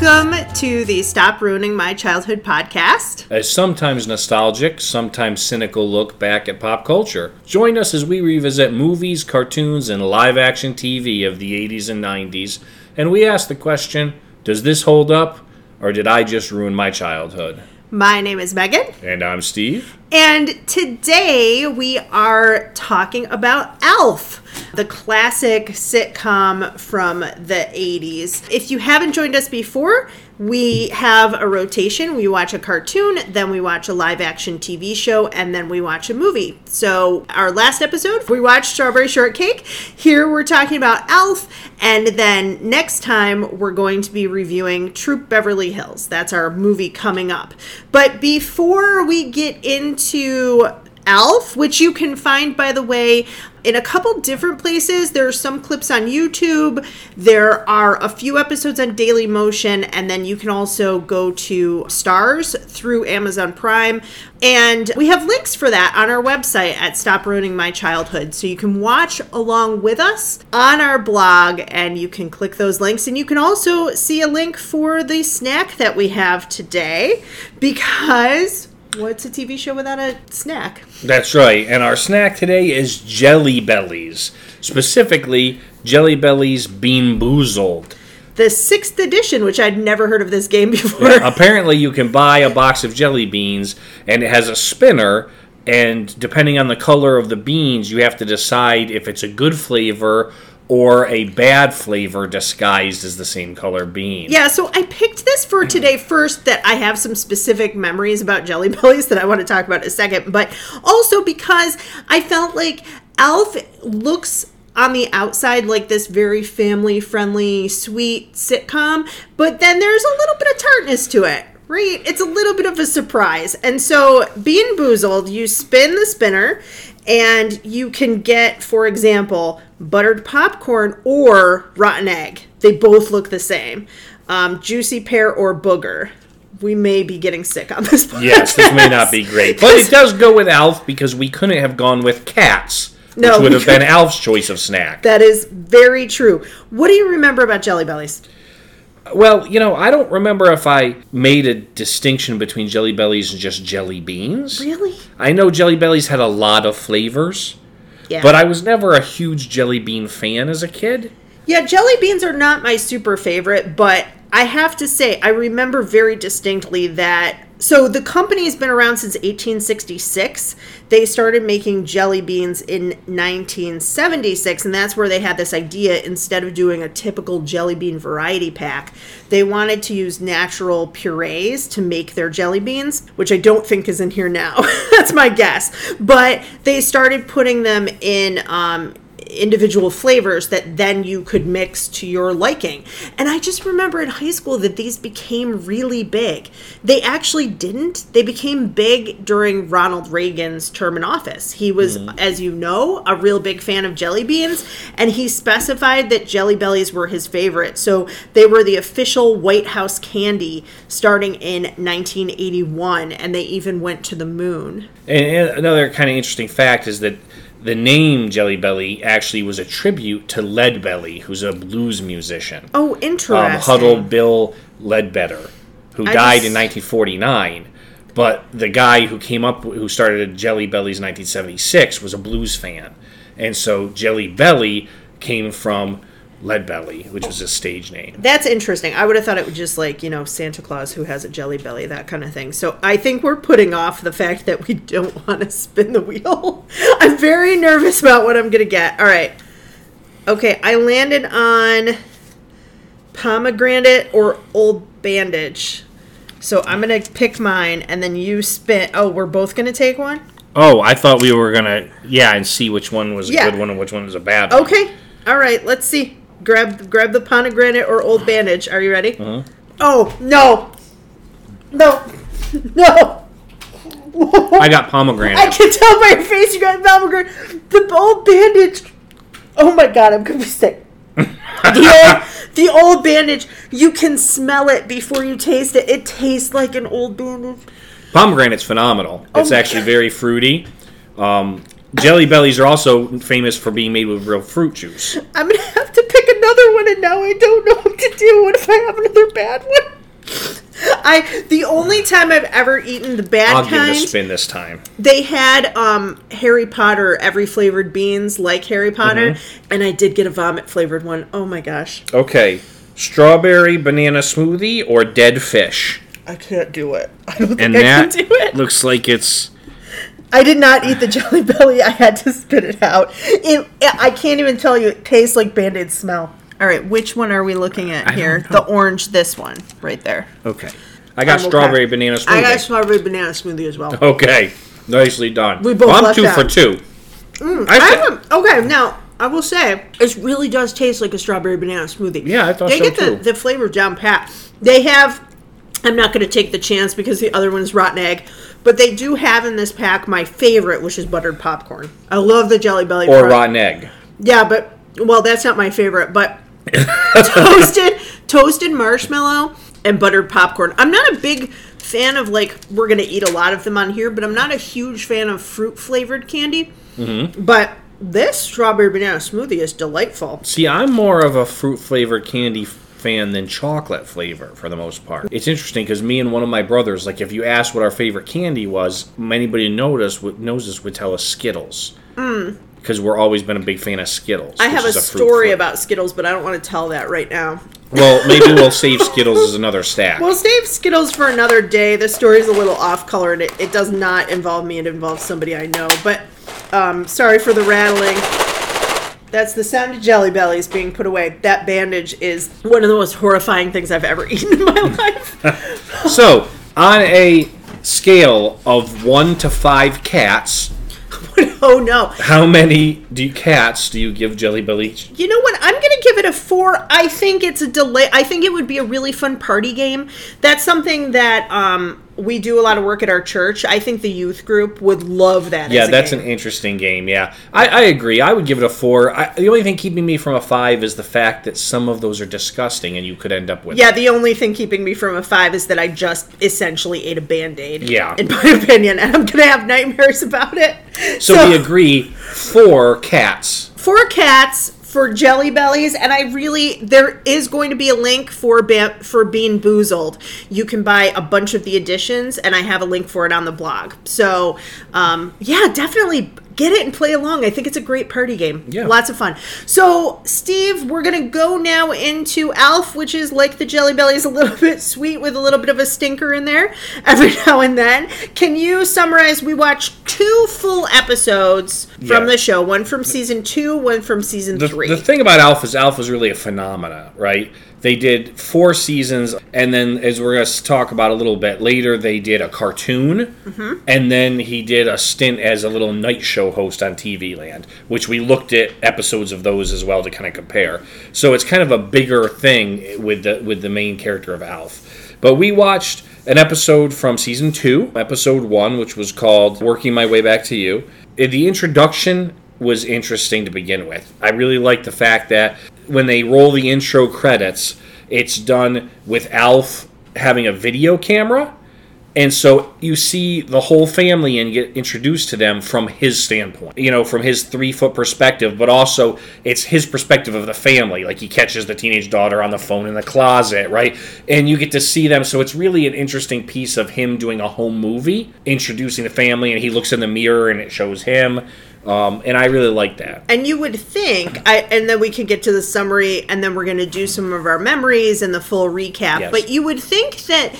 Welcome to the Stop Ruining My Childhood podcast. A sometimes nostalgic, sometimes cynical look back at pop culture. Join us as we revisit movies, cartoons, and live action TV of the 80s and 90s, and we ask the question Does this hold up, or did I just ruin my childhood? My name is Megan, And I'm Steve. and today we are talking about Alf, the classic sitcom from the 80s. If you haven't joined us before, we have a rotation. We watch a cartoon, then we watch a live action TV show, and then we watch a movie. So, our last episode, we watched Strawberry Shortcake. Here we're talking about Alf. and then next time we're going to be reviewing Troop Beverly Hills. That's our movie coming up. But before we get into Alf, which you can find, by the way, in a couple different places. There are some clips on YouTube. There are a few episodes on Dailymotion, and then you can also go to Starz through Amazon Prime. And we have links for that on our website at Stop Ruining My Childhood. So you can watch along with us on our blog, and you can click those links. And you can also see a link for the snack that we have today because. What's a TV show without a snack? That's right, and our snack today is Jelly Bellies. Specifically, Jelly Bellies BeanBoozled. The sixth edition, which I'd never heard of this game before. Apparently, you can buy a box of jelly beans, and it has a spinner. And depending on the color of the beans, you have to decide if it's a good flavor or a bad flavor disguised as the same color bean. Yeah, so I picked this for today first that I have some specific memories about Jelly Bellies that I want to talk about in a second, but also because I felt like Alf looks on the outside like this very family friendly, sweet sitcom, but then there's a little bit of tartness to it. Right? It's a little bit of a surprise. And so, BeanBoozled, you spin the spinner and you can get, for example, buttered popcorn or rotten egg. They both look the same. Um, juicy pear or booger. We may be getting sick on this podcast. Yes, this may not be great, but it does go with Alf because we couldn't have gone with cats, No, which would have been Alf's choice of snack. That is very true. What do you remember about Jelly Bellies? Well, you know, I don't remember if I made a distinction between Jelly Bellies and just jelly beans. Really? I know Jelly Bellies had a lot of flavors, Yeah. but I was never a huge jelly bean fan as a kid. Yeah, jelly beans are not my super favorite, but I have to say, I remember very distinctly that. So the company's been around since 1866. They started making jelly beans in 1976, and that's where they had this idea instead of doing a typical jelly bean variety pack, they wanted to use natural purees to make their jelly beans, which I don't think is in here now. that's my guess. But they started putting them in um, individual flavors that then you could mix to your liking. And I just remember in high school that these became really big. They actually didn't. They became big during Ronald Reagan's term in office. He was, hmm. as you know, a real big fan of jelly beans, and he specified that Jelly Bellies were his favorite. So they were the official White House candy starting in 1981, and they even went to the moon. And, and another kind of interesting fact is that the name Jelly Belly actually was a tribute to Lead Belly, who's a blues musician. Oh, interesting. um, Huddie Bill Ledbetter, who I died was- in 1949. But the guy who came up, who started Jelly Bellies in 1976, was a blues fan, and so Jelly Belly came from Lead Belly, which was his stage name. That's interesting. I would have thought it would just like, you know, Santa Claus who has a jelly belly, that kind of thing. So I think we're putting off the fact that we don't want to spin the wheel. I'm very nervous about what I'm going to get. All right. Okay, I landed on pomegranate or old bandage. So I'm going to pick mine and then you spin. Oh, we're both going to take one? Oh, I thought we were gonna, yeah, and see which one was a Yeah. good one and which one was a bad one. Okay. All right, let's see. Grab grab the pomegranate or old bandage. Are you ready? Uh-huh. Oh, no. No. No. I got pomegranate. I can tell by your face you got pomegranate. The old bandage. Oh my god, I'm gonna be sick. the, old, the old bandage, you can smell it before you taste it. It tastes like an old bandage. Pomegranate's phenomenal. It's my actually God. very fruity. Um, Jelly bellies are also famous for being made with real fruit juice. I'm gonna have to pick another one, and now I don't know what to do. What if I have another bad one? I the only time I've ever eaten the bad I'll give kind, it a spin this time. they had um, Harry Potter every flavored beans like Harry Potter, Mm-hmm. and I did get a vomit flavored one. Oh my gosh, Okay, strawberry banana smoothie or dead fish, I can't do it. I don't think and I can do it. looks like it's I did not eat the Jelly Belly. I had to spit it out. It, I can't even tell you. It tastes like Band Aid smell. All right, which one are we looking at don't here? The orange, this one right there. okay. I got I'm okay. strawberry banana smoothie. I got strawberry banana smoothie as well. okay, nicely done. We both Well, I'm two out. for two. Mm, I I said- haven't- okay, now I will say it really does taste like a strawberry banana smoothie. Yeah, I thought they so get too. the the flavor down pat. They have. I'm not going to take the chance because the other one's rotten egg, but they do have in this pack my favorite, which is buttered popcorn. I love the Jelly Belly. or pro- rotten egg. Yeah, but well, that's not my favorite. But toasted toasted marshmallow and buttered popcorn. I'm not a big fan of like we're gonna eat a lot of them on here, but I'm not a huge fan of fruit flavored candy. Mm-hmm. But this strawberry banana smoothie is delightful. See, I'm more of a fruit flavored candy fan than chocolate flavor for the most part. It's interesting because me and one of my brothers, like if you asked what our favorite candy was, anybody who knows us would, knows us would tell us Skittles. Because we're always been a big fan of Skittles. Mm. I have a fruit story flavor. about Skittles, but I don't want to tell that right now. Well, maybe we'll save Skittles as another stack. We'll save Skittles for another day. The story's a little off color and it, it does not involve me. It involves somebody I know. But um, sorry for the rattling. That's the sound of Jelly Bellies being put away. That bandage is one of the most horrifying things I've ever eaten in my life. so, on a scale of one to five cats, oh no. how many do you, cats do you give Jelly Belly each? You know what? I'm going to give it a four. I think it's a delay. I think it would be a really fun party game. That's something that um, we do a lot of work at our church. I think the youth group would love that. Yeah, as a that's game. an interesting game. Yeah, I, I agree. I would give it a four. I, the only thing keeping me from a five is the fact that some of those are disgusting, and you could end up with. Yeah, the only thing keeping me from a five is that I just essentially ate a band aid. Yeah. In my opinion, and I'm gonna have nightmares about it. So, we agree. Four cats. Four cats for jelly bellies and i really there is going to be a link for ba- for bean boozled. You can buy a bunch of the editions and i have a link for it on the blog. So um, yeah definitely get it and play along. I think it's a great party game. Yeah. lots of fun. So steve we're gonna go now into alf which is like the jelly bellies a little bit sweet with a little bit of a stinker in there every now and then. Can you summarize? We watched two full episodes from the show one from season two one from season The, three. the thing about Alf is Alf is really a phenomena, right? They did four seasons, and then as we're going to talk about a little bit later, they did a cartoon, Mm-hmm. and then he did a stint as a little night show host on TV Land, which we looked at episodes of those as well to kind of compare. So it's kind of a bigger thing with the with the main character of Alf. But we watched an episode from season two, episode one, which was called "Working My Way Back to You." The introduction was interesting to begin with. I really like the fact that when they roll the intro credits, it's done with Alf having a video camera. And so you see the whole family and get introduced to them from his standpoint, you know, from his three foot perspective, but also it's his perspective of the family. Like he catches the teenage daughter on the phone in the closet, right? And you get to see them. So it's really an interesting piece of him doing a home movie, introducing the family, and he looks in the mirror and it shows him. Um, and I really like that. and you would think I and then we could get to the summary and then we're going to do some of our memories and the full recap Yes. but you would think that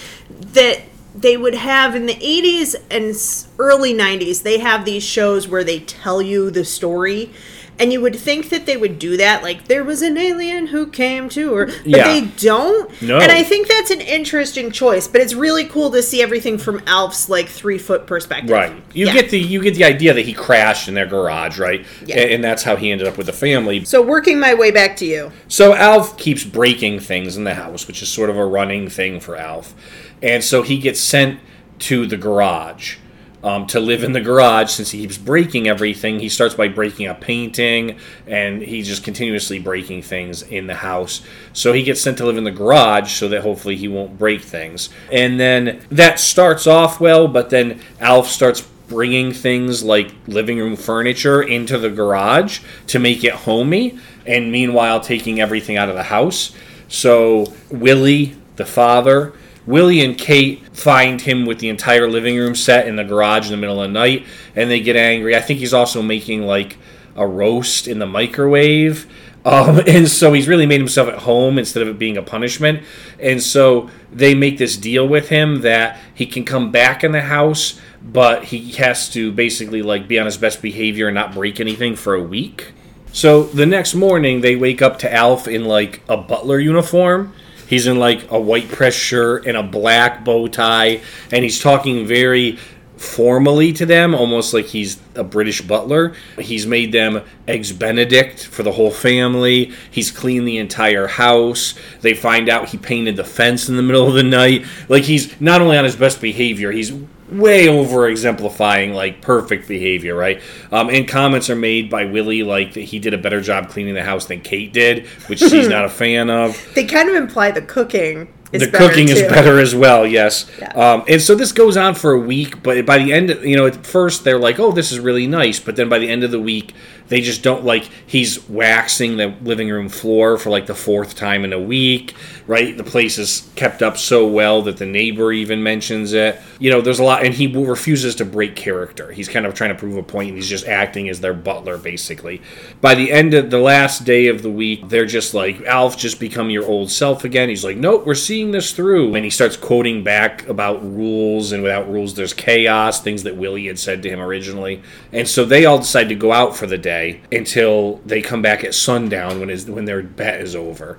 that they would have in the 80s and early 90s they have these shows where they tell you the story and you would think that they would do that like there was an alien who came to her but Yeah. they don't No. and i think that's an interesting choice but it's really cool to see everything from alf's like three foot perspective Right. You Yeah. get the you get the idea that he crashed in their garage, right? Yeah. And, and that's how he ended up with the family. so working my way back to you So Alf keeps breaking things in the house, which is sort of a running thing for Alf. And so he gets sent to the garage um, to live in the garage since he keeps breaking everything. He starts by breaking a painting and he's just continuously breaking things in the house. So he gets sent to live in the garage so that hopefully he won't break things. And then that starts off well, but then Alf starts bringing things like living room furniture into the garage to make it homey, and meanwhile taking everything out of the house. So Willie, the father, Willie and Kate find him with the entire living room set in the garage in the middle of the night, and they get angry. I think he's also making like a roast in the microwave. Um, and so he's really made himself at home instead of it being a punishment. And so they make this deal with him that he can come back in the house, but he has to basically like be on his best behavior and not break anything for a week. So the next morning they wake up to Alf in like a butler uniform. He's in like a white press shirt and a black bow tie, and he's talking very formally to them, almost like he's a British butler. He's made them eggs Benedict for the whole family. He's cleaned the entire house. They find out he painted the fence in the middle of the night. Like he's not only on his best behavior, he's way over exemplifying like perfect behavior, right? Um, and comments are made by Willie like that he did a better job cleaning the house than Kate did, which she's not a fan of. They kind of imply the cooking the cooking is better as well, yes. Yeah. Um, and so this goes on for a week, but by the end, of, you know, at first they're like, "Oh, this is really nice," but then by the end of the week, they just don't like. He's waxing the living room floor for like the fourth time in a week, right? The place is kept up so well that the neighbor even mentions it. You know, there's a lot, and he refuses to break character. He's kind of trying to prove a point, and he's just acting as their butler, basically. By the end of the last day of the week, they're just like, "Alf, just become your old self again." He's like, "Nope, we're seeing this through," and he starts quoting back about rules, and without rules, there's chaos. Things that Willie had said to him originally, and so they all decide to go out for the day until they come back at sundown when his when their bet is over.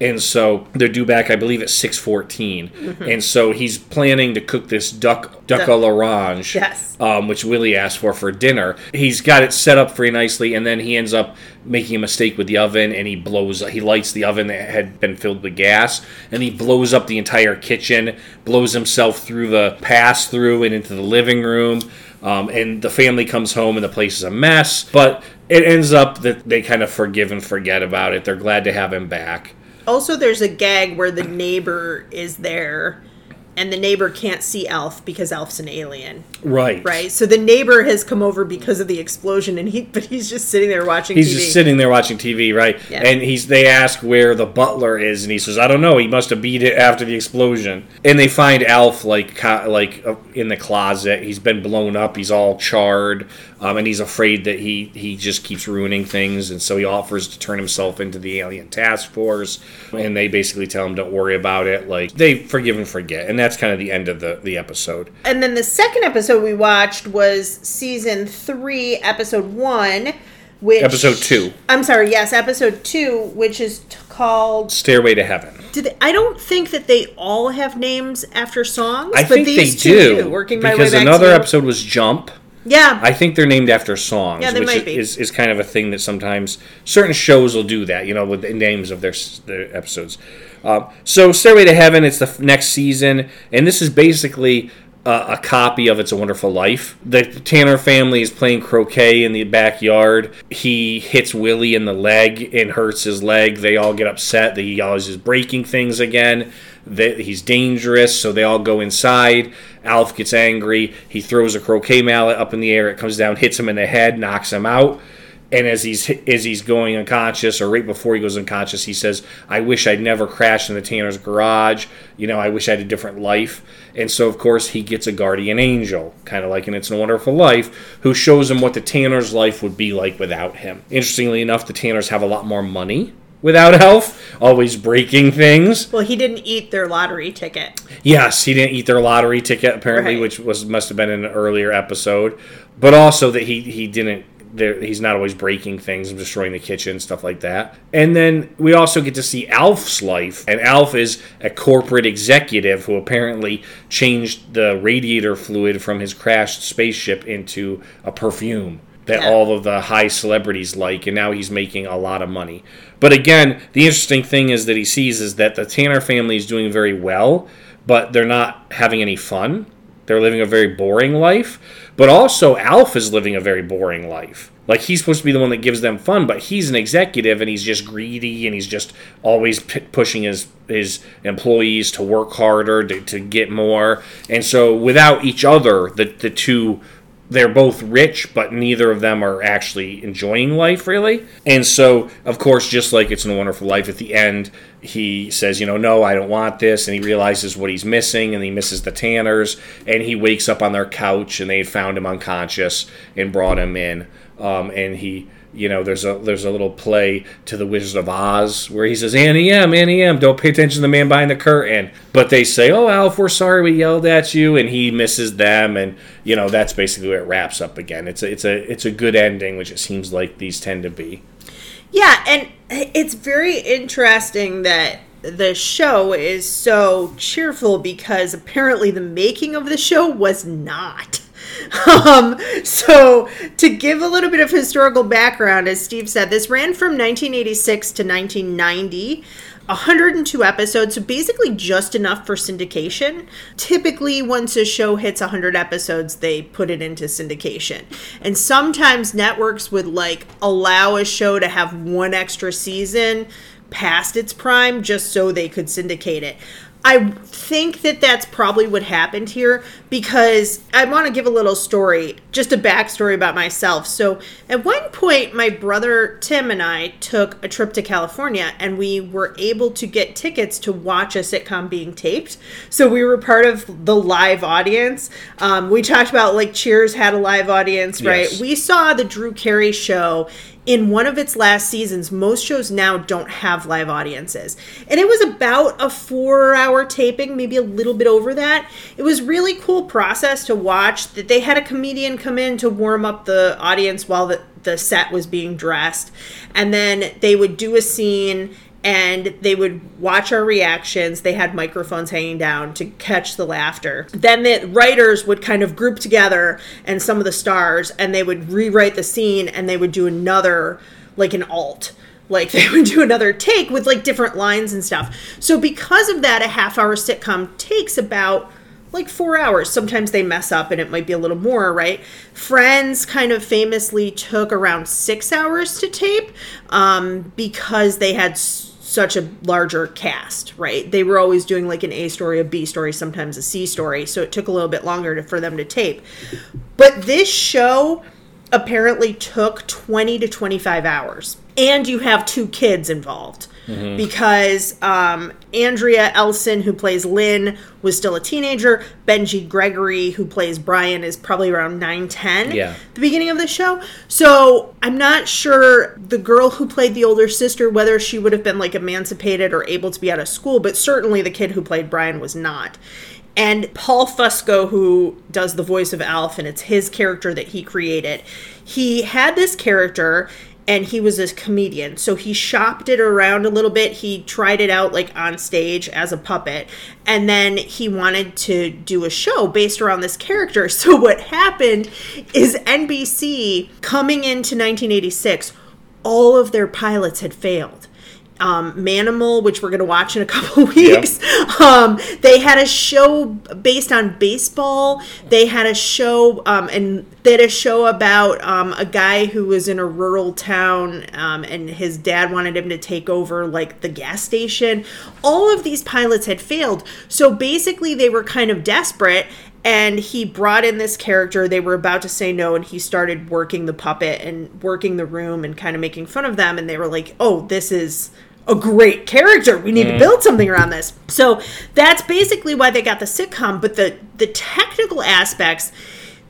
And so they're due back, I believe, at six And so he's planning to cook this duck duck à l'orange, Yes. um, which Willie asked for for dinner. He's got it set up very nicely, and then he ends up making a mistake with the oven, and he blows. He lights the oven that had been filled with gas, and he blows up the entire kitchen, blows himself through the pass through and into the living room. Um, and the family comes home, and the place is a mess. But it ends up that they kind of forgive and forget about it. They're glad to have him back. Also, there's a gag where the neighbor is there, and the neighbor can't see Alf because Alf's an alien, Right. right? So the neighbor has come over because of the explosion, and he but he's just sitting there watching He's TV. just sitting there watching TV, right? Yeah. And he's they ask where the butler is, and he says, "I don't know. He must have beat it after the explosion." And they find Alf like co- like uh, in the closet. He's been blown up. He's all charred, um, and he's afraid that he he just keeps ruining things. And so he offers to turn himself into the alien task force. And they basically tell him, "Don't worry about it." Like they forgive and forget, and that's kind of the end of the the episode. And then the second episode we watched was season three, episode one, which Episode two. I'm sorry, yes, episode two, which is t- called. Stairway to Heaven. Did they, I don't think that they all have names after songs. I but think they two do. Working my way because back another to, episode was Jump. Yeah, I think they're named after songs, Yeah, they which might be. is, is kind of a thing that sometimes certain shows will do that, you know, with the names of their, their episodes. Um, so, Stairway to Heaven, it's the next season, and this is basically uh, a copy of It's a Wonderful Life. The Tanner family is playing croquet in the backyard. He hits Willie in the leg and hurts his leg. They all get upset that he always is breaking things again. That he's dangerous, so they all go inside. Alf gets angry. He throws a croquet mallet up in the air. It comes down, hits him in the head, knocks him out. And as he's as he's going unconscious, or right before he goes unconscious, he says, "I wish I'd never crashed in the Tanner's garage. You know, I wish I had a different life." And so, of course, he gets a guardian angel, kind of like in It's a Wonderful Life, who shows him what the Tanner's life would be like without him. Interestingly enough, the Tanners have a lot more money without Alf, always breaking things. well, he didn't eat their lottery ticket. Yes, he didn't eat their lottery ticket apparently, Right. which was must have been in an earlier episode, but also that he he didn't. There, he's not always breaking things and destroying the kitchen, stuff like that. And then we also get to see Alf's life, and Alf is a corporate executive who apparently changed the radiator fluid from his crashed spaceship into a perfume that Yeah. all of the high celebrities like, and now he's making a lot of money. But again, the interesting thing is that he sees is that the Tanner family is doing very well, but they're not having any fun. They're living a very boring life. But also, Alf is living a very boring life. Like he's supposed to be the one that gives them fun, but he's an executive and he's just greedy and he's just always p- pushing his his employees to work harder to, to get more. And so, without each other, the the two they're both rich, but neither of them are actually enjoying life really. And so, of course, just like it's in a Wonderful Life, at the end, he says, you know, no, I don't want this, and he realizes what he's missing, and he misses the Tanners, and he wakes up on their couch, and they found him unconscious and brought him in, um, and he you know, there's a there's a little play to the Wizard of Oz where he says, "Auntie Em, Auntie Em, don't pay attention to the man behind the curtain." But they say, "Oh, Alf, we're sorry we yelled at you," and he misses them, and you know that's basically where it wraps up again. It's a it's a it's a good ending, which it seems like these tend to be. Yeah, and it's very interesting that the show is so cheerful because apparently the making of the show was not. Um, so, to give a little bit of historical background, as Steve said, this ran from 1986 to 1990. 102 episodes, so basically just enough for syndication. Typically, once a show hits 100 episodes, they put it into syndication. And sometimes networks would like allow a show to have one extra season past its prime just so they could syndicate it. I think that that's probably what happened here because I want to give a little story, just a backstory about myself. So, at one point, my brother Tim and I took a trip to California and we were able to get tickets to watch a sitcom being taped. So, we were part of the live audience. Um, we talked about like Cheers had a live audience, right? Yes. We saw the Drew Carey show in one of its last seasons, most shows now don't have live audiences. And it was about a four hour taping, maybe a little bit over that. It was really cool process to watch that they had a comedian come in to warm up the audience while the, the set was being dressed. And then they would do a scene and they would watch our reactions. They had microphones hanging down to catch the laughter. Then the writers would kind of group together and some of the stars, and they would rewrite the scene and they would do another, like an alt. Like they would do another take with like different lines and stuff. So, because of that, a half hour sitcom takes about like four hours. Sometimes they mess up and it might be a little more, right? Friends kind of famously took around six hours to tape um, because they had s- such a larger cast, right? They were always doing like an A story, a B story, sometimes a C story. So it took a little bit longer to, for them to tape. But this show apparently took 20 to 25 hours. And you have two kids involved because um, Andrea Elson, who plays Lynn, was still a teenager. Benji Gregory, who plays Brian, is probably around 9 10 Yeah. the beginning of the show. So I'm not sure the girl who played the older sister, whether she would have been like emancipated or able to be out of school, but certainly the kid who played Brian was not. And Paul Fusco, who does the voice of Alf, and it's his character that he created, he had this character and he was a comedian. So he shopped it around a little bit. He tried it out like on stage as a puppet. And then he wanted to do a show based around this character. So what happened is NBC coming into 1986, all of their pilots had failed um, Manimal, which we're going to watch in a couple weeks. Um, they had a show based on baseball. They had a show, um, and they had a show about um, a guy who was in a rural town, um, and his dad wanted him to take over like the gas station. All of these pilots had failed, so basically they were kind of desperate. And he brought in this character. They were about to say no, and he started working the puppet and working the room and kind of making fun of them. And they were like, "Oh, this is a great character. We need to mm. build something around this. So that's basically why they got the sitcom. But the the technical aspects,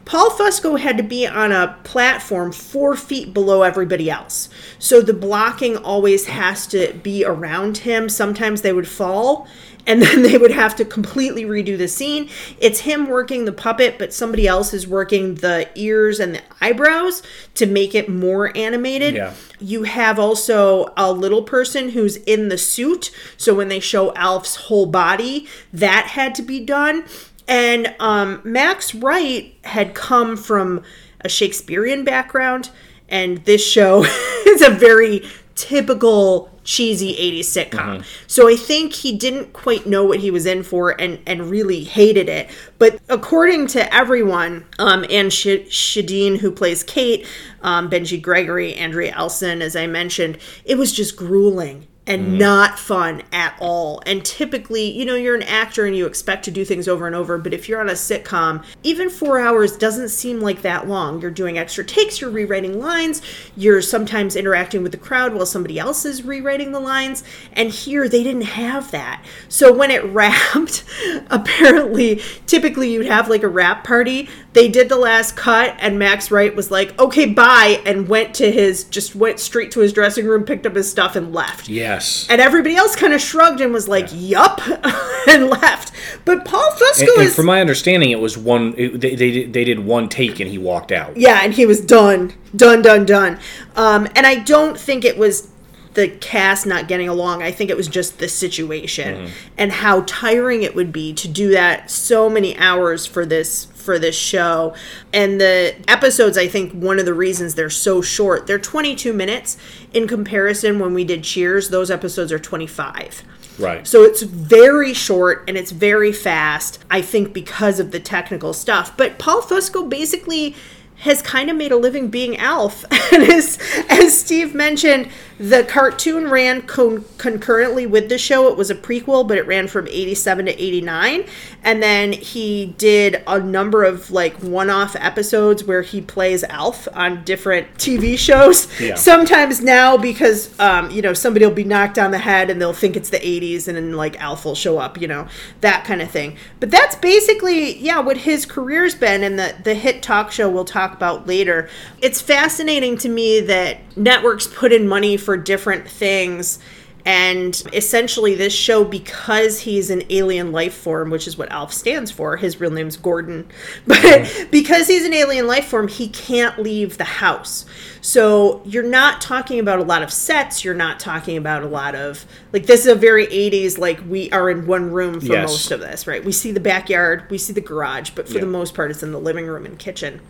Paul Fusco had to be on a platform four feet below everybody else. So the blocking always has to be around him. Sometimes they would fall. And then they would have to completely redo the scene. It's him working the puppet, but somebody else is working the ears and the eyebrows to make it more animated. Yeah. You have also a little person who's in the suit. So when they show Alf's whole body, that had to be done. And um, Max Wright had come from a Shakespearean background, and this show is a very typical cheesy 80s sitcom. So I think he didn't quite know what he was in for and, and really hated it. But according to everyone, um, and Sh- Schedeen, who plays Kate, um, Benji Gregory, Andrea Elson, as I mentioned, it was just grueling. And mm. not fun at all. And typically, you know, you're an actor and you expect to do things over and over, but if you're on a sitcom, even four hours doesn't seem like that long. You're doing extra takes, you're rewriting lines, you're sometimes interacting with the crowd while somebody else is rewriting the lines. And here, they didn't have that. So when it wrapped, apparently, typically you'd have like a wrap party. They did the last cut, and Max Wright was like, okay, bye, and went to his, just went straight to his dressing room, picked up his stuff, and left. Yes. And everybody else kind of shrugged and was like, "Yup," and left. But Paul Fusco And, and is from my understanding, it was one. It, they, they did- they did one take and he walked out. yeah, and he was done, done, done, done. Um, and I don't think it was the cast not getting along. I think it was just the situation mm-hmm. and how tiring it would be to do that so many hours for this for this show. And the episodes, I think one of the reasons they're so short, they're 22 minutes in comparison when we did Cheers, those episodes are 25. Right. So it's very short and it's very fast, I think, because of the technical stuff. But Paul Fusco basically has kind of made a living being Alf. and as, as Steve mentioned, the cartoon ran con- concurrently with the show. It was a prequel, but it ran from 87 to 89. And then he did a number of like one off episodes where he plays Alf on different TV shows. Yeah. Sometimes now, because, um, you know, somebody will be knocked on the head and they'll think it's the 80s and then like Alf will show up, you know, that kind of thing. But that's basically, yeah, what his career's been and the, the hit talk show we'll talk about later. It's fascinating to me that networks put in money for different things. And essentially, this show, because he's an alien life form, which is what Alf stands for, his real name's Gordon, but because he's an alien life form, he can't leave the house. So you're not talking about a lot of sets. You're not talking about a lot of, like, this is a very 80s, like, we are in one room for Yes. most of this, right? We see the backyard, we see the garage, but for the most part, it's in the living room and kitchen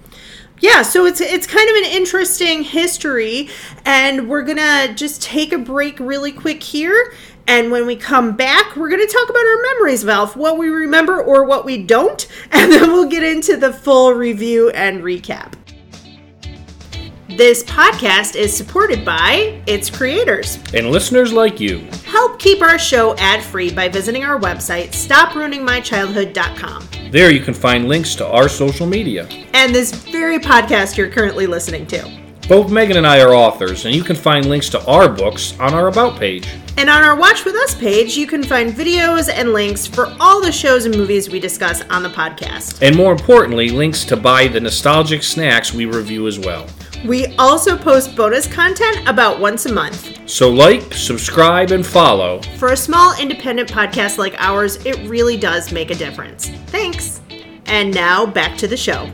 yeah so it's it's kind of an interesting history and we're gonna just take a break really quick here and when we come back we're gonna talk about our memories of what we remember or what we don't and then we'll get into the full review and recap this podcast is supported by its creators And listeners like you. help keep our show ad-free by visiting our website stopruiningmychildhood.com There you can find links to our social media. and this very podcast you're currently listening to Both Megan and I are authors, and you can find links to our books on our About page. And on our Watch With Us page, you can find videos and links for all the shows and movies we discuss on the podcast. And more importantly, links to buy the nostalgic snacks we review as well. We also post bonus content about once a month. So, like, subscribe, and follow. For a small independent podcast like ours, it really does make a difference. Thanks. And now back to the show.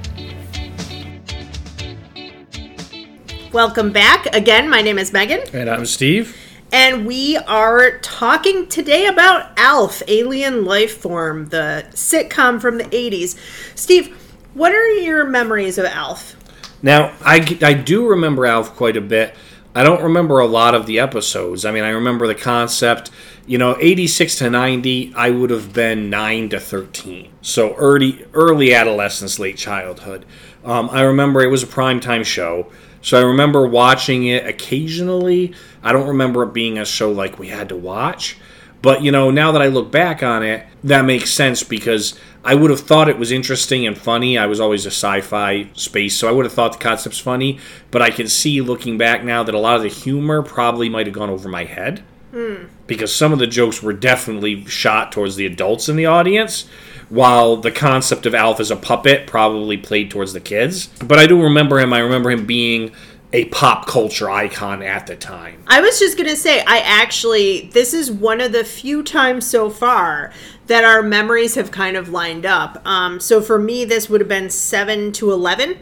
Welcome back. Again, my name is Megan. And I'm Steve. And we are talking today about Alf, Alien Life Form, the sitcom from the 80s. Steve, what are your memories of Alf? Now, I, I do remember Alf quite a bit. I don't remember a lot of the episodes. I mean, I remember the concept. You know, 86 to 90, I would have been 9 to 13. So early, early adolescence, late childhood. Um, I remember it was a primetime show. So I remember watching it occasionally. I don't remember it being a show like we had to watch. But you know, now that I look back on it, that makes sense because I would have thought it was interesting and funny. I was always a sci-fi space, so I would have thought the concept's funny. But I can see looking back now that a lot of the humor probably might have gone over my head hmm. because some of the jokes were definitely shot towards the adults in the audience, while the concept of Alf as a puppet probably played towards the kids. But I do remember him. I remember him being a pop culture icon at the time. I was just going to say, I actually, this is one of the few times so far that our memories have kind of lined up. Um, so for me, this would have been 7 to 11.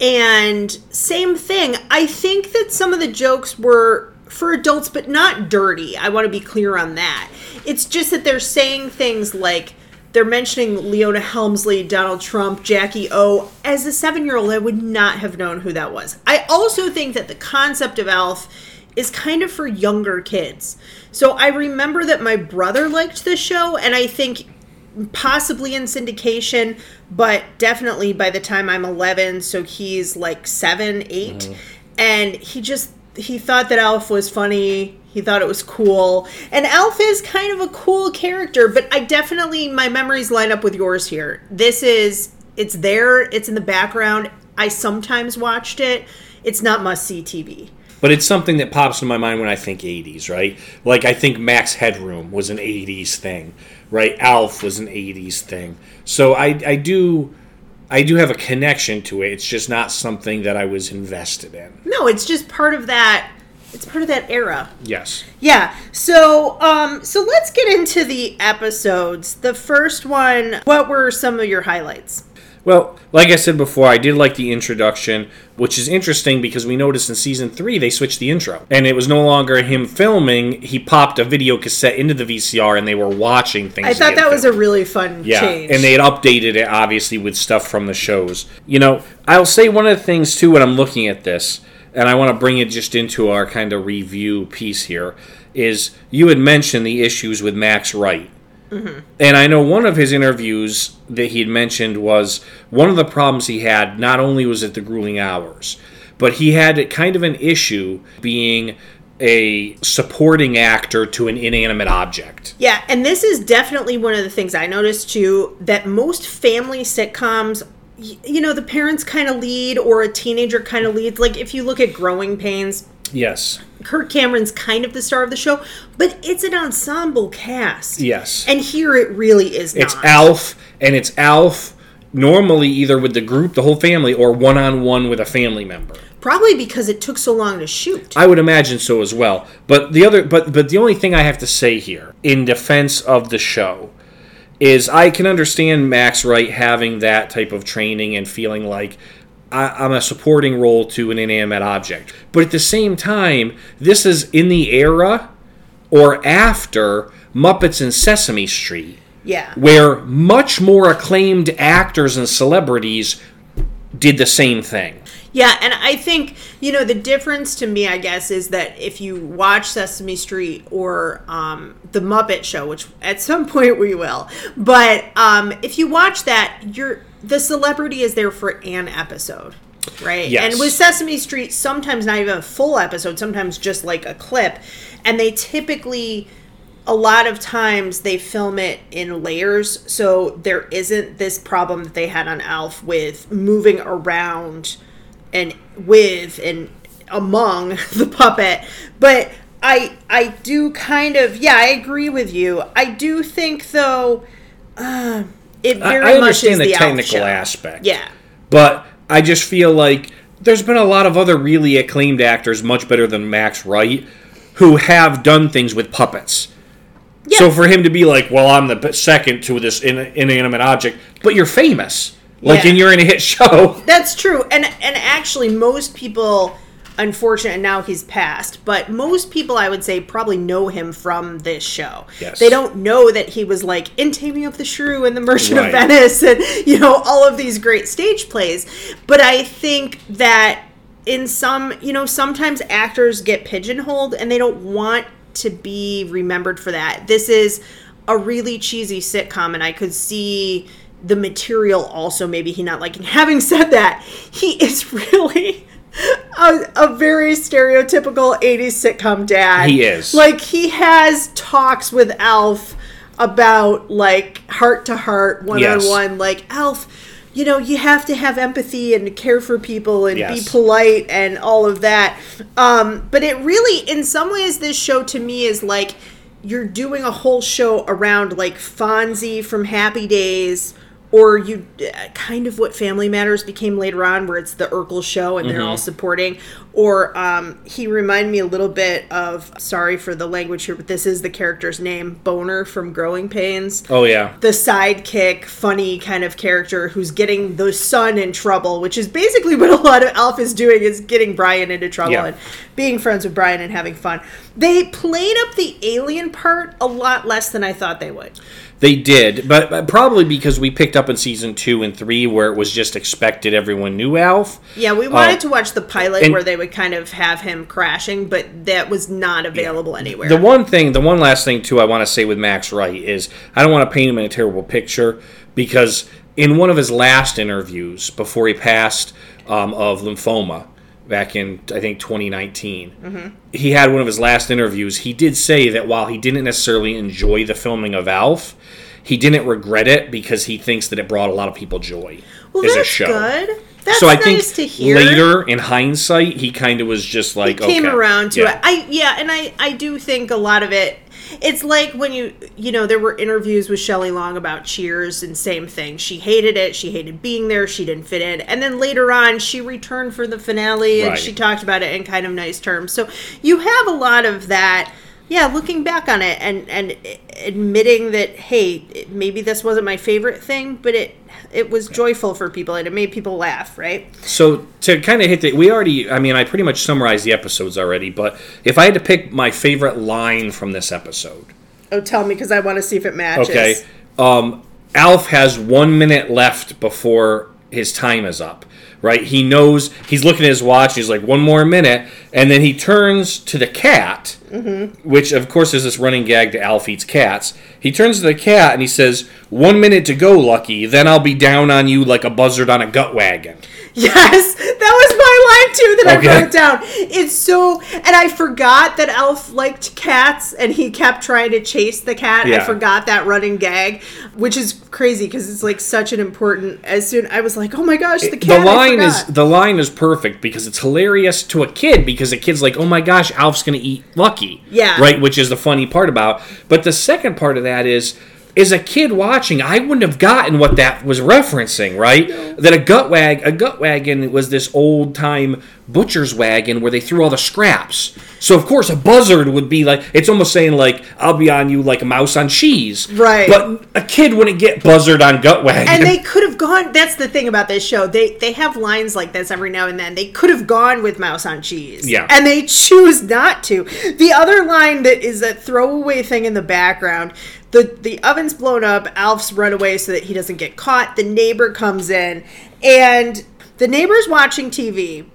And same thing, I think that some of the jokes were for adults, but not dirty. I want to be clear on that. It's just that they're saying things like, they're mentioning Leona Helmsley, Donald Trump, Jackie O. As a seven year old, I would not have known who that was. I also think that the concept of Alf is kind of for younger kids. So I remember that my brother liked the show, and I think possibly in syndication, but definitely by the time I'm 11, so he's like seven, 8 mm-hmm. and he just he thought that Alf was funny. He He thought it was cool. And Alf is kind of a cool character, but I definitely, my memories line up with yours here. This is, it's there, it's in the background. I sometimes watched it. It's not must see TV. But it's something that pops in my mind when I think 80s, right? Like I think Max Headroom was an 80s thing, right? Alf was an 80s thing. So I, I do I do have a connection to it. It's just not something that I was invested in. No, it's just part of that it's part of that era. Yes. Yeah. So, um, so let's get into the episodes. The first one. What were some of your highlights? Well, like I said before, I did like the introduction, which is interesting because we noticed in season three they switched the intro. And it was no longer him filming, he popped a video cassette into the VCR and they were watching things. I thought that was a really fun yeah, change. and they had updated it obviously with stuff from the shows. You know, I'll say one of the things too when I'm looking at this, and I want to bring it just into our kind of review piece here, is you had mentioned the issues with Max Wright. Mm-hmm. And I know one of his interviews that he had mentioned was one of the problems he had not only was it the grueling hours, but he had kind of an issue being a supporting actor to an inanimate object. Yeah, and this is definitely one of the things I noticed too that most family sitcoms you know the parents kind of lead or a teenager kind of leads like if you look at growing pains Yes. Kirk Cameron's kind of the star of the show but it's an ensemble cast Yes. and here it really is not It's Alf, and it's Alf normally either with the group, the whole family, or one on one with a family member. probably because it took so long to shoot I would imagine so as well. But the other, but but the only thing I have to say here in defense of the show is I can understand Max Wright having that type of training and feeling like I, I'm a supporting role to an inanimate object. But at the same time, this is in the era or after Muppets and Sesame Street yeah where much more acclaimed actors and celebrities did the same thing. Yeah, and I think, you know, the difference to me, I guess, is that if you watch Sesame Street or um, The Muppet Show, which at some point we will, but um, if you watch that, you're the celebrity is there for an episode. Right. Yes. And with Sesame Street, sometimes not even a full episode, sometimes just like a clip. And they typically a lot of times they film it in layers so there isn't this problem that they had on alf with moving around and with and among the puppet but i i do kind of yeah i agree with you i do think though uh, it I, very I much is understand the, the technical aspect. yeah But I just feel like there's been a lot of other really acclaimed actors, much better than Max Wright, who have done things with puppets. Yeah. So for him to be like, well, I'm the second to this inanimate object, but you're famous. Like, Yeah. and you're in a hit show. That's true. And and actually most people unfortunate and now he's passed, but most people I would say probably know him from this show. Yes. They don't know that he was like in Taming of the Shrew and The Merchant Right. of Venice and you know all of these great stage plays. But I think that in some, you know, sometimes actors get pigeonholed and they don't want to be remembered for that. This is a really cheesy sitcom and I could see the material also maybe he not liking. Having said that, he is really a, a very stereotypical 80s sitcom dad. He is. Like he has talks with Alf about like heart to heart, one on one, like Alf, you know, you have to have empathy and care for people and Yes. be polite and all of that. Um, but it really, in some ways, this show to me is like you're doing a whole show around like Fonzie from Happy Days. Or you kind of what Family Matters became later on, where it's the Urkel show and they're all supporting. Or um, he reminded me a little bit of, sorry for the language here, but this is the character's name, Boner from Growing Pains Oh, yeah. the sidekick, funny kind of character who's getting the son in trouble, which is basically what a lot of Alf is doing is getting Brian into trouble Yeah. and being friends with Brian and having fun. They played up the alien part a lot less than I thought they would. They did, but, but probably because we picked up in season two and three where it was just expected everyone knew Alf. Yeah, we wanted Um, to watch the pilot and- where they would kind of have him crashing, but that was not available anywhere. The one thing, the one last thing too, I want to say with Max Wright is I don't want to paint him in a terrible picture because in one of his last interviews before he passed um, of lymphoma, back in I think 2019. Mm-hmm. He had one of his last interviews. He did say that while he didn't necessarily enjoy the filming of Alf, he didn't regret it because he thinks that it brought a lot of people joy Well, as that's a show. good. That's so I nice think to hear. later in hindsight, he kind of was just like came okay. around to Yeah. it. I yeah, and I I do think a lot of it. It's like when you you know there were interviews with Shelley Long about Cheers and same thing. She hated it. She hated being there. She didn't fit in. And then later on, she returned for the finale and Right. she talked about it in kind of nice terms. So you have a lot of that. Yeah, looking back on it and and admitting that hey, maybe this wasn't my favorite thing, but it it was joyful for people and it made people laugh, right? So to kind of hit the, we already, I mean, I pretty much summarized the episodes already. But if I had to pick my favorite line from this episode, Oh, tell me because I want to see if it matches. okay, um, Alf has one minute left before his time is up. Right, he knows he's looking at his watch. He's like, one more minute, and then he turns to the cat, mm-hmm. which of course is this running gag to Alf eats cats. He turns to the cat and he says, "One minute to go, Lucky. Then I'll be down on you like a buzzard on a gut wagon." Yes, that was line too that Okay. I wrote down. It's so, and I forgot that Alf liked cats and he kept trying to chase the cat. I forgot that running gag, which is crazy because it's like such an important. As soon I was like, oh my gosh, the cat. the line is the line is perfect because it's hilarious to a kid because a kid's like, "Oh my gosh, Alf's gonna eat Lucky." Yeah. Right, which is the funny part about. But the second part of that is. As a kid watching, I wouldn't have gotten what that was referencing, right? That a gut wag, a gut wagon was this old time butcher's wagon where they threw all the scraps. So of course, a buzzard would be like, it's almost saying like, "I'll be on you like a mouse on cheese." Right. But a kid wouldn't get buzzard on gut wagon. and they could have gone that's the thing about this show they they have lines like this every now and then they could have gone with mouse on cheese Yeah. and they choose not to the other line that is a throwaway thing in the background the the oven's blown up alf's run away so that he doesn't get caught the neighbor comes in and the neighbor's watching tv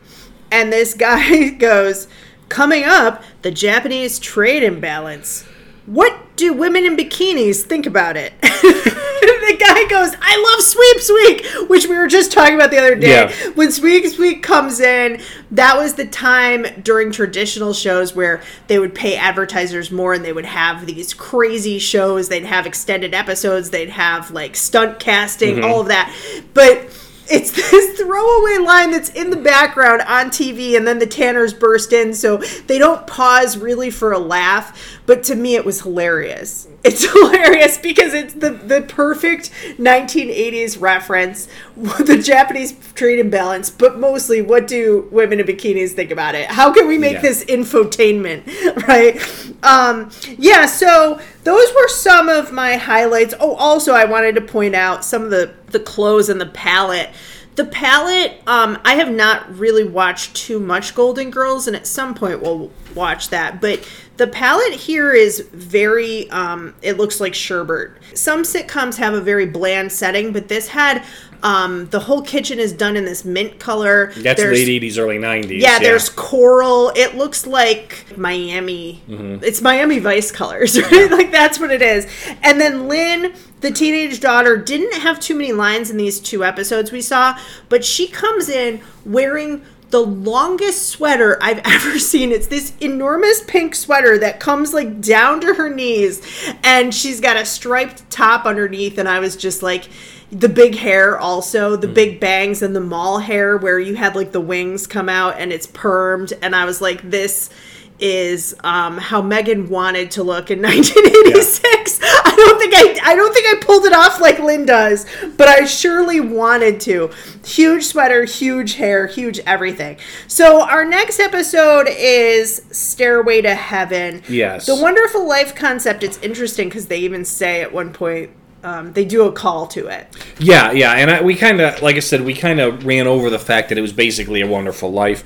and this guy goes coming up the japanese trade imbalance what do women in bikinis think about it? the guy goes, I love Sweeps Week, which we were just talking about the other day. Yeah. When Sweeps Week comes in, that was the time during traditional shows where they would pay advertisers more and they would have these crazy shows. They'd have extended episodes, they'd have like stunt casting, mm-hmm. all of that. But it's this throwaway line that's in the background on TV, and then the Tanners burst in, so they don't pause really for a laugh. But to me, it was hilarious. It's hilarious because it's the, the perfect 1980s reference, the Japanese trade imbalance, but mostly what do women in bikinis think about it? How can we make Yeah. this infotainment, right? Um, yeah, so those were some of my highlights. Oh, also, I wanted to point out some of the, the clothes and the palette. The palette, um, I have not really watched too much Golden Girls, and at some point we'll watch that. But the palette here is very, um, it looks like sherbet. Some sitcoms have a very bland setting, but this had um, the whole kitchen is done in this mint color. That's There's- late '80s, early '90s. yeah, there's coral. It looks like Miami. Mm-hmm. It's Miami Vice colors, right? like that's what it is. And then Lynn, the teenage daughter, didn't have too many lines in these two episodes we saw, but she comes in wearing the longest sweater I've ever seen. It's this enormous pink sweater that comes like down to her knees, and she's got a striped top underneath. And I was just like, the big hair also the big bangs and the mall hair where you had like the wings come out and it's permed and i was like this is um, how Megan wanted to look in 1986. I don't think I I don't think I pulled it off like Lynn does, but I surely wanted to. Huge sweater, huge hair, huge everything. So our next episode is Stairway to Heaven. Yes. The Wonderful Life concept. It's interesting because they even say at one point um, they do a call to it. Yeah, yeah, and I, we kind of, like I said, we kind of ran over the fact that it was basically a wonderful life.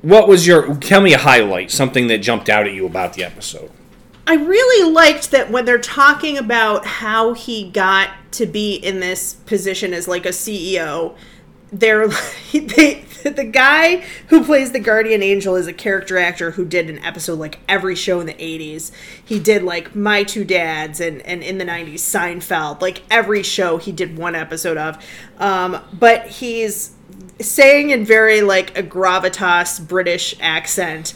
What was your? Tell me a highlight, something that jumped out at you about the episode. I really liked that when they're talking about how he got to be in this position as like a CEO, they're they the guy who plays the guardian angel is a character actor who did an episode like every show in the 80s. He did like My Two Dads and and in the 90s Seinfeld. Like every show he did one episode of. Um, but he's saying in very like a gravitas British accent,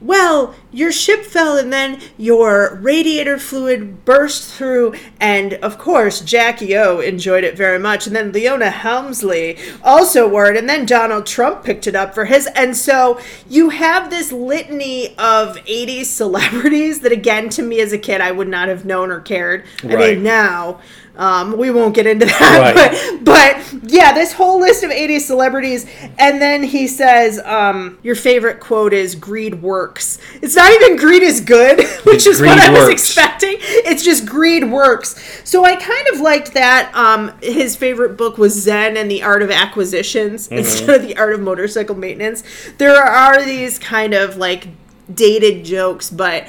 well, your ship fell and then your radiator fluid burst through, and of course, Jackie O enjoyed it very much. And then Leona Helmsley also wore it, and then Donald Trump picked it up for his. And so you have this litany of 80s celebrities that, again, to me as a kid, I would not have known or cared. I mean, now. Um, we won't get into that, Right. but but yeah, this whole list of 80 celebrities, and then he says, um, "Your favorite quote is greed works." It's not even greed is good, which is what Greed I was expecting. It's just greed works. So I kind of liked that. Um, his favorite book was Zen and the Art of Acquisitions Mm-hmm. instead of the Art of Motorcycle Maintenance. There are these kind of like dated jokes, but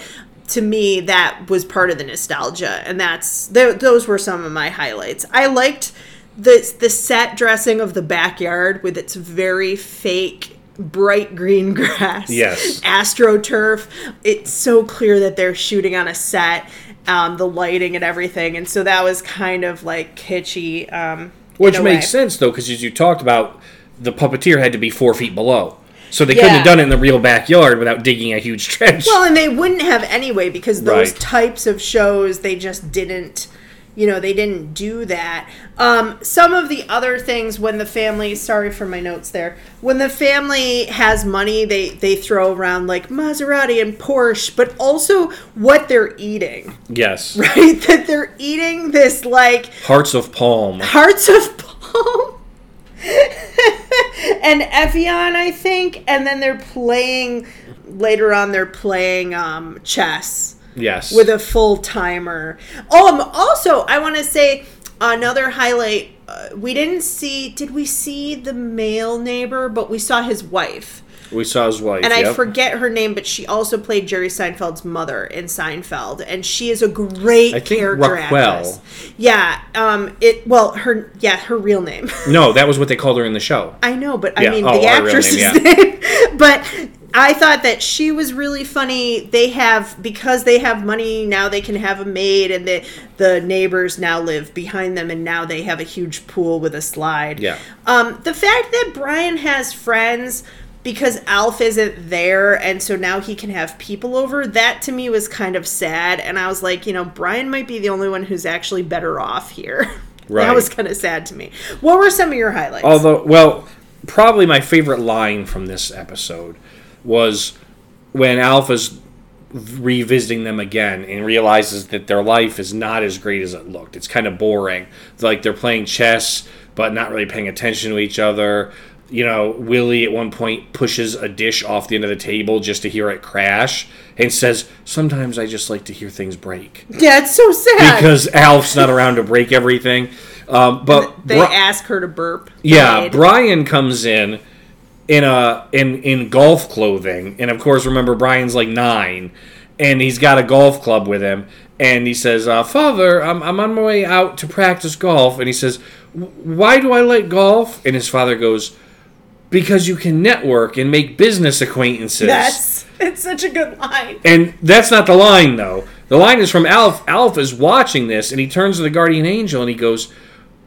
to me that was part of the nostalgia and that's th- those were some of my highlights i liked the the set dressing of the backyard with its very fake bright green grass Yes. astroturf it's so clear that they're shooting on a set um, the lighting and everything and so that was kind of like kitschy um, Which makes way. sense though, because as you talked about, the puppeteer had to be four feet below, so they couldn't have done it in the real backyard without digging a huge trench. Well, and they wouldn't have anyway because those Right. types of shows they just didn't you know, they didn't do that. Um, some of the other things when the family sorry for my notes there. When the family has money, they they throw around like Maserati and Porsche, but also what they're eating. yes, Right? That they're eating this like hearts of palm. hearts of palm and Evian, I think, and then they're playing later on. They're playing um, chess Yes, with a full timer. Oh, um, also, I want to say another highlight. Uh, we didn't see. Did we see the male neighbor? But we saw his wife. We saw his wife. And I forget her name, but she also played Jerry Seinfeld's mother in Seinfeld, and she is a great I think character Raquel. actress. Yeah, um, it well, her yeah, her real name. No, that was what they called her in the show. I know, but I mean Oh, the actress's name, name. but I thought that she was really funny. They have because they have money now. They can have a maid, and the the neighbors now live behind them, and now they have a huge pool with a slide. Yeah. Um, the fact that Brian has friends because Alf isn't there, and so now he can have people over. That to me was kind of sad, and I was like, you know, Brian might be the only one who's actually better off here. Right. that was kind of sad to me. What were some of your highlights? Although, well, probably my favorite line from this episode was when Alf is revisiting them again and realizes that their life is not as great as it looked. It's kind of boring. Like they're playing chess, but not really paying attention to each other. You know, Willie at one point pushes a dish off the end of the table just to hear it crash and says, Sometimes I just like to hear things break. Yeah, it's so sad. Because Alf's not around to break everything. Um, but they Bri- ask her to burp. yeah. Brian comes in in a in in golf clothing, and of course, remember Brian's like nine, and he's got a golf club with him, and he says, uh, "Father, I'm I'm on my way out to practice golf," and he says, "Why do I like golf?" And his father goes, "Because you can network and make business acquaintances." That's it's such a good line. And that's not the line, though. The line is from Alf. Alf is watching this, and he turns to the guardian angel and he goes,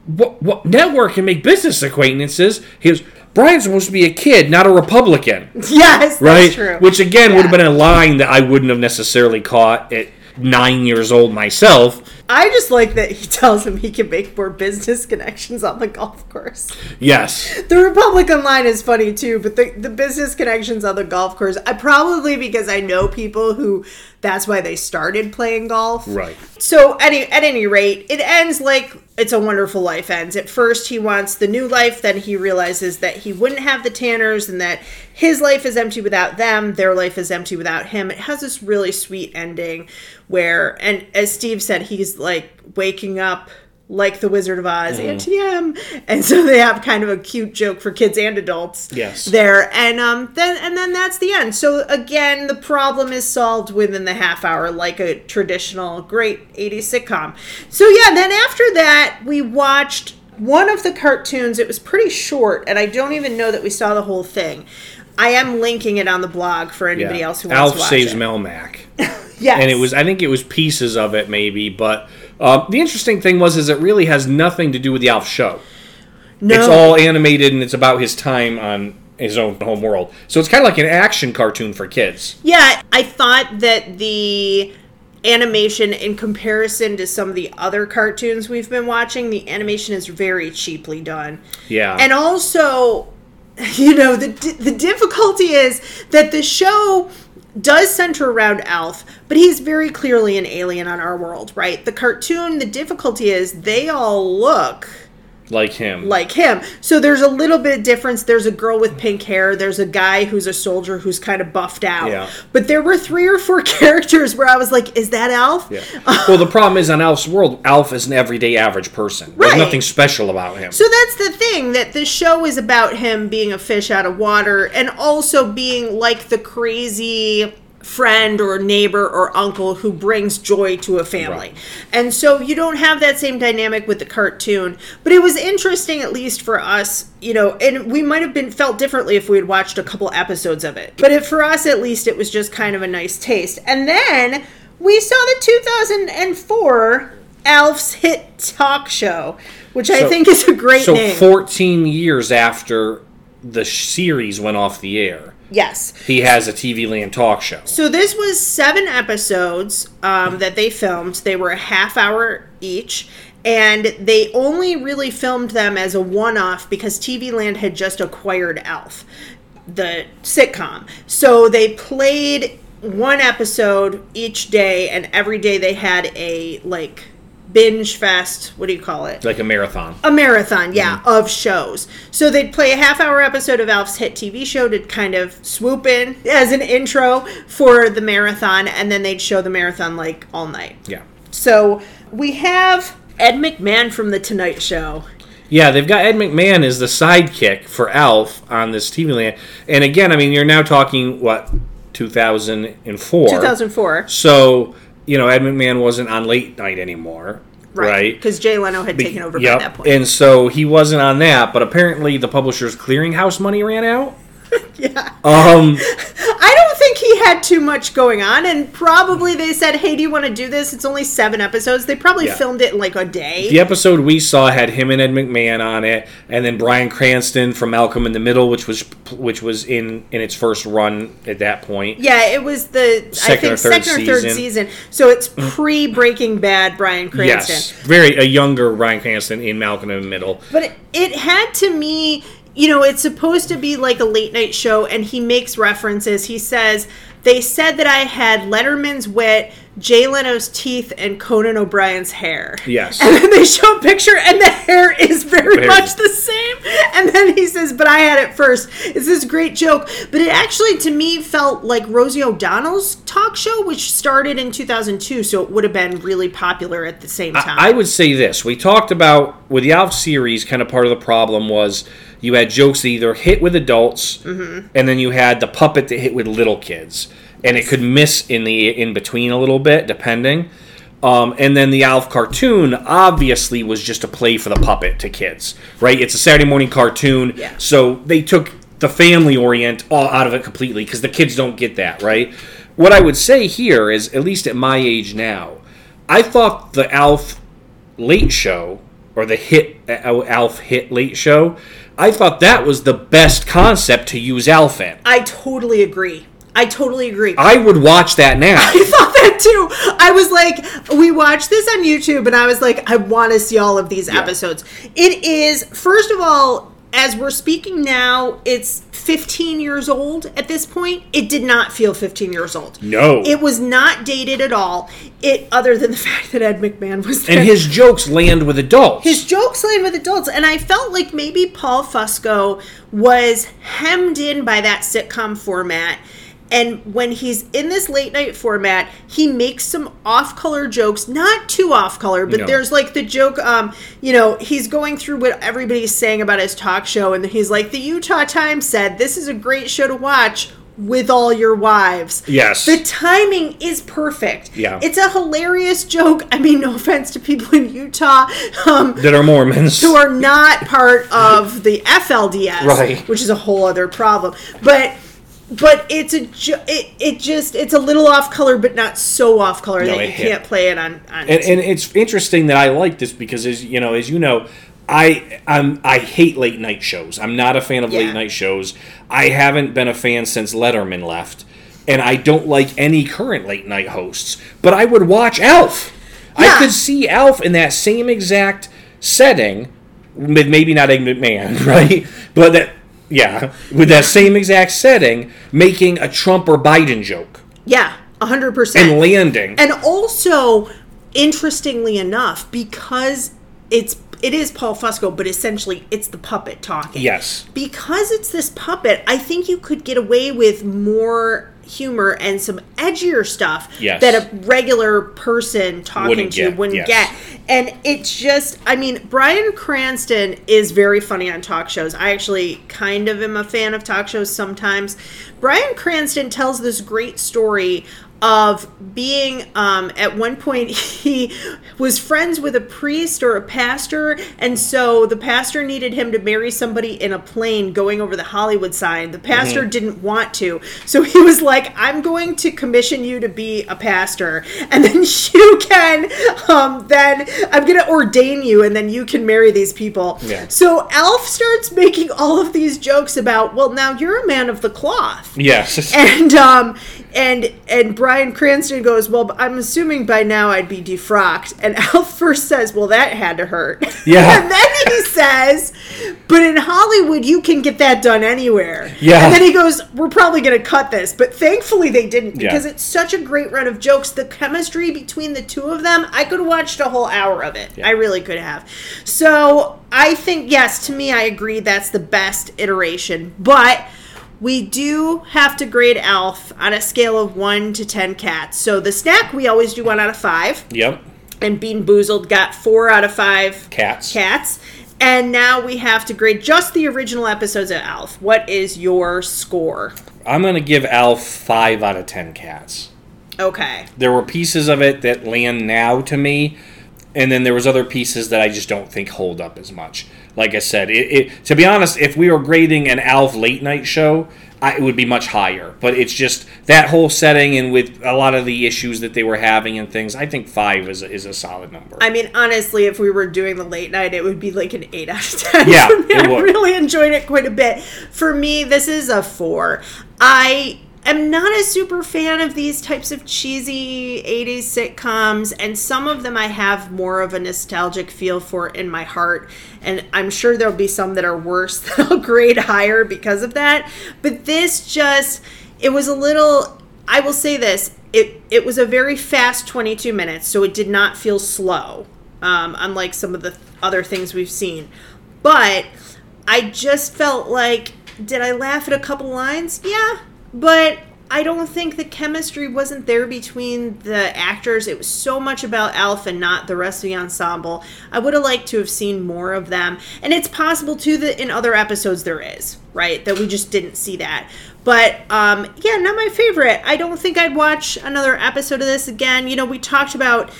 "What? What? Network and make business acquaintances?" He goes, "Brian's supposed to be a kid, not a Republican, Yes, that's right?" true. Which again would have been a line that I wouldn't have necessarily caught at nine years old myself. I just like that he tells him he can make more business connections on the golf course. Yes, The Republican line is funny too, but the, the business connections on the golf course, I probably because I know people who that's why they started playing golf. right. So any at any rate, it ends like it's a wonderful life ends. At first he wants the new life, then he realizes that he wouldn't have the Tanners and that his life is empty without them, their life is empty without him. It has this really sweet ending where and as Steve said, he's like waking up like the Wizard of Oz, Auntie Em. And so they have kind of a cute joke for kids and adults Yes. there. And um then and then that's the end. So again, the problem is solved within the half hour, like a traditional great 80s sitcom. So yeah, then after that, we watched one of the cartoons. It was pretty short, and I don't even know that we saw the whole thing. I am linking it on the blog for anybody Yeah. else who wants Alf to watch saves it. Melmac. Yes. and it was I think it was pieces of it maybe, but uh, the interesting thing was is it really has nothing to do with the Alf show. No. It's all animated and it's about his time on his own home world. So it's kind of like an action cartoon for kids. Yeah, I thought that the animation in comparison to some of the other cartoons we've been watching, the animation is very cheaply done. Yeah. And also, you know, the the difficulty is that the show does center around Alf, but he's very clearly an alien on our world, right? The cartoon, the difficulty is they all look like him. like him. So there's a little bit of difference. There's a girl with pink hair. There's a guy who's a soldier who's kind of buffed out. Yeah. But there were three or four characters where I was like, is that Alf? Yeah. well, the problem is on Alf's world, Alf is an everyday average person. There's Right. nothing special about him. So that's the thing that the show is about him being a fish out of water and also being like the crazy friend or neighbor or uncle who brings joy to a family. Right. And so you don't have that same dynamic with the cartoon, but it was interesting at least for us, you know, and we might have been felt differently if we had watched a couple episodes of it. But it, for us at least it was just kind of a nice taste. And then we saw the 2004 Alf's hit talk show, which I think is a great so name. 14 years after the series went off the air, yes. he has a TV Land talk show. So this was seven episodes um, that they filmed. They were a half hour each. And they only really filmed them as a one off because TV Land had just acquired Alf, the sitcom. So they played one episode each day, and every day they had a like binge fest. What do you call it? Like a marathon. a marathon, yeah, Mm-hmm. of shows. So they'd play a half hour episode of Alf's hit TV show to kind of swoop in as an intro for the marathon, and then they'd show the marathon like all night. Yeah. So we have Ed McMahon from The Tonight Show. Yeah, they've got Ed McMahon as the sidekick for Alf on this TV Land. And again, I mean, you're now talking, what, 2004? 2004. So, you know, Ed McMahon wasn't on late night anymore. Right. Because Jay Leno had Be- taken over yep. by that point. And so he wasn't on that, but apparently the publisher's clearinghouse money ran out. yeah. Um, I don't think he had too much going on, and probably they said, hey, do you want to do this? It's only seven episodes. They probably Yeah. filmed it in like a day. the episode we saw had him and Ed McMahon on it, and then Bryan Cranston from Malcolm in the Middle, which was which was in in its first run at that point. Yeah, it was the I Second or think third second or third season. season. So it's pre Breaking Bad Bryan Cranston. Yes, very a younger Bryan Cranston in Malcolm in the Middle. But it, it had to me, you know, it's supposed to be like a late night show, and he makes references. He says, They said that I had Letterman's wit, Jay Leno's teeth, and Conan O'Brien's hair. Yes. And then they show a picture, and the hair is very much the same. And then he says, But I had it first. It's this great joke. But it actually, to me, felt like Rosie O'Donnell's talk show, which started in 2002. So it would have been really popular at the same time. I would say this. We talked about with the Alf series, kind of part of the problem was you had jokes that either hit with adults, Mm-hmm. and then you had the puppet that hit with little kids, and it could miss in the in between a little bit, depending. Um, and then the Alf cartoon obviously was just a play for the puppet to kids, right? It's a Saturday morning cartoon, Yeah. so they took the family orient all out of it completely because the kids don't get that, right? What I would say here is, at least at my age now, I thought the Alf late show or the hit uh, Alf hit late show, I thought that was the best concept to use Alf in. I totally agree. I totally agree. I would watch that now. I thought that too. I was like, we watched this on YouTube, and I was like, I want to see all of these episodes. It is, first of all, as we're speaking now, it's 15 years old at this point. It did not feel 15 years old. No. It was not dated at all. It, other than the fact that Ed McMahon was there. and his jokes land with adults. His jokes land with adults, and I felt like maybe Paul Fusco was hemmed in by that sitcom format. And when he's in this late night format, he makes some off color jokes, not too off color, but No. there's like the joke, um, you know, he's going through what everybody's saying about his talk show, and he's like, The Utah Times said, This is a great show to watch with all your wives. Yes. The timing is perfect. Yeah. It's a hilarious joke. I mean, no offense to people in Utah um, that are Mormons. who are not part of the FLDS, Right. which is a whole other problem. But but it's a jo- it, it just it's a little off color, but not so off color No, that you can't play it on. on and, and it's interesting that I like this because, as you know, as you know, I I'm, I hate late night shows. I'm not a fan of Yeah. late night shows. I haven't been a fan since Letterman left, and I don't like any current late night hosts. But I would watch Alf. I could see Alf in that same exact setting, with maybe not Egg McMahon, right? But that yeah, with that same exact setting, making a Trump or Biden joke Yeah, hundred percent. and landing. And also, interestingly enough, because it's it is Paul Fusco, but essentially it's the puppet talking. yes. Because it's this puppet, I think you could get away with more humor and some edgier stuff Yes. that a regular person talking Wouldn't to get, wouldn't yes. get. And it's just, I mean, Bryan Cranston is very funny on talk shows. I actually kind of am a fan of talk shows sometimes. Bryan Cranston tells this great story of being um, at one point he was friends with a priest or a pastor and so the pastor needed him to marry somebody in a plane going over the hollywood sign. The pastor didn't want to. So he was like i'm going to commission you to be a pastor. And then you can um, then i'm going to ordain you and then you can marry these people. Yeah. so alf starts making all of these jokes about well now you're a man of the cloth. Yes. and um and and Bryan Cranston goes, well, I'm assuming by now I'd be defrocked. And Alf first says, well, that had to hurt. Yeah. and then he says, but in Hollywood you can get that done anywhere. Yeah. And then he goes, we're probably going to cut this, but thankfully they didn't Yeah. because it's such a great run of jokes. The chemistry between the two of them, I could have watched a whole hour of it. Yeah. I really could have. So I think yes, to me, I agree that's the best iteration, but. We do have to grade Alf on a scale of 1 to 10 cats. So the snack, we always do 1 out of 5. Yep. And Bean Boozled got 4 out of 5 Cats. cats. And now we have to grade just the original episodes of Alf. What is your score? I'm gonna give Alf five out of ten cats. Okay. There were pieces of it that land now to me, and then there was other pieces that I just don't think hold up as much. Like I said, it, it to be honest, if we were grading an Alf late night show, I, it would be much higher. But it's just that whole setting and with a lot of the issues that they were having and things. I think five is a, is a solid number. I mean, honestly, if we were doing the late night, it would be like an 8 out of 10. Yeah, for me. it I really enjoyed it quite a bit. For me, this is a 4. I am not a super fan of these types of cheesy 80s sitcoms, and some of them I have more of a nostalgic feel for in my heart. And I'm sure there'll be some that are worse that I'll grade higher because of that. But this just, it was a little I will say this: it it was a very fast 22 minutes, so it did not feel slow, um, unlike some of the other things we've seen. But I just felt like, did I laugh at a couple lines? Yeah, but I don't think the chemistry wasn't there between the actors. It was so much about Alf and not the rest of the ensemble. I would have liked to have seen more of them. And it's possible too that in other episodes there is, right? That we just didn't see that. But um, yeah, not my favorite. I don't think I'd watch another episode of this again. You know, we talked about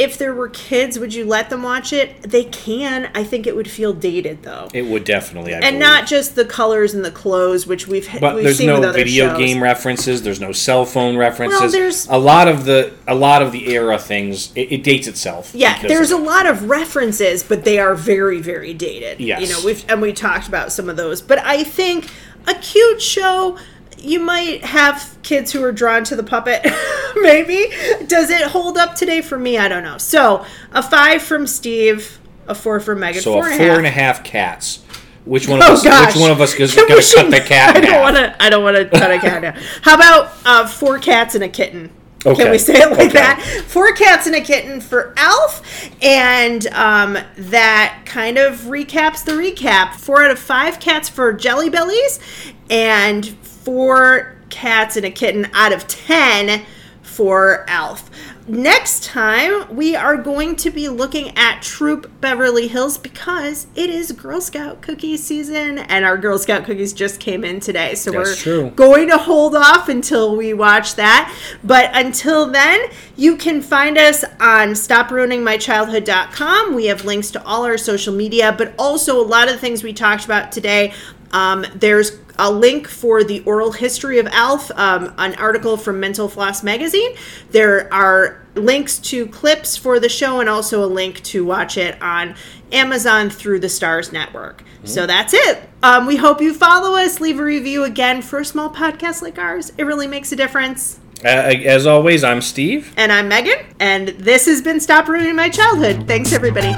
if there were kids, would you let them watch it? They can. I think it would feel dated though. it would definitely. I and believe. not just the colors and the clothes, which we've But we've there's no video shows. game references. There's no cell phone references. Well, there's- a lot of the a lot of the era things. It, it dates itself. Yeah, there's a lot of references, but they are very, very dated. Yes. You know, we've and we talked about some of those. But I think a cute show, you might have kids who are drawn to the puppet. Maybe. Does it hold up today for me? I don't know. So a five from Steve, a four from Megan. So four a and four a half. and a half cats. Which one of Oh us? gosh! Which one of us is going to cut the cat? I don't want to. I don't want to cut a cat half. How about uh, four cats and a kitten? Can we say it like Okay. that? Four cats and a kitten for Alf, and um, that kind of recaps the recap. Four out of five cats for Jelly Bellies, and four cats and a kitten out of ten for Alf. Next time, we are going to be looking at Troop Beverly Hills because it is Girl Scout cookie season, and our Girl Scout cookies just came in today. So That's we're true. going to hold off until we watch that. But until then, you can find us on stopruiningmychildhood.com. We have links to all our social media, but also a lot of the things we talked about today. Um, there's a link for the oral history of Alf, um, an article from Mental Floss magazine. There are links to clips for the show and also a link to watch it on Amazon through the Starz Network. So that's it. Um, we hope you follow us. Leave a review again for a small podcast like ours. It really makes a difference. Uh, as always, I'm Steve. And I'm Megan, and this has been Stop Ruining My Childhood. Thanks, everybody.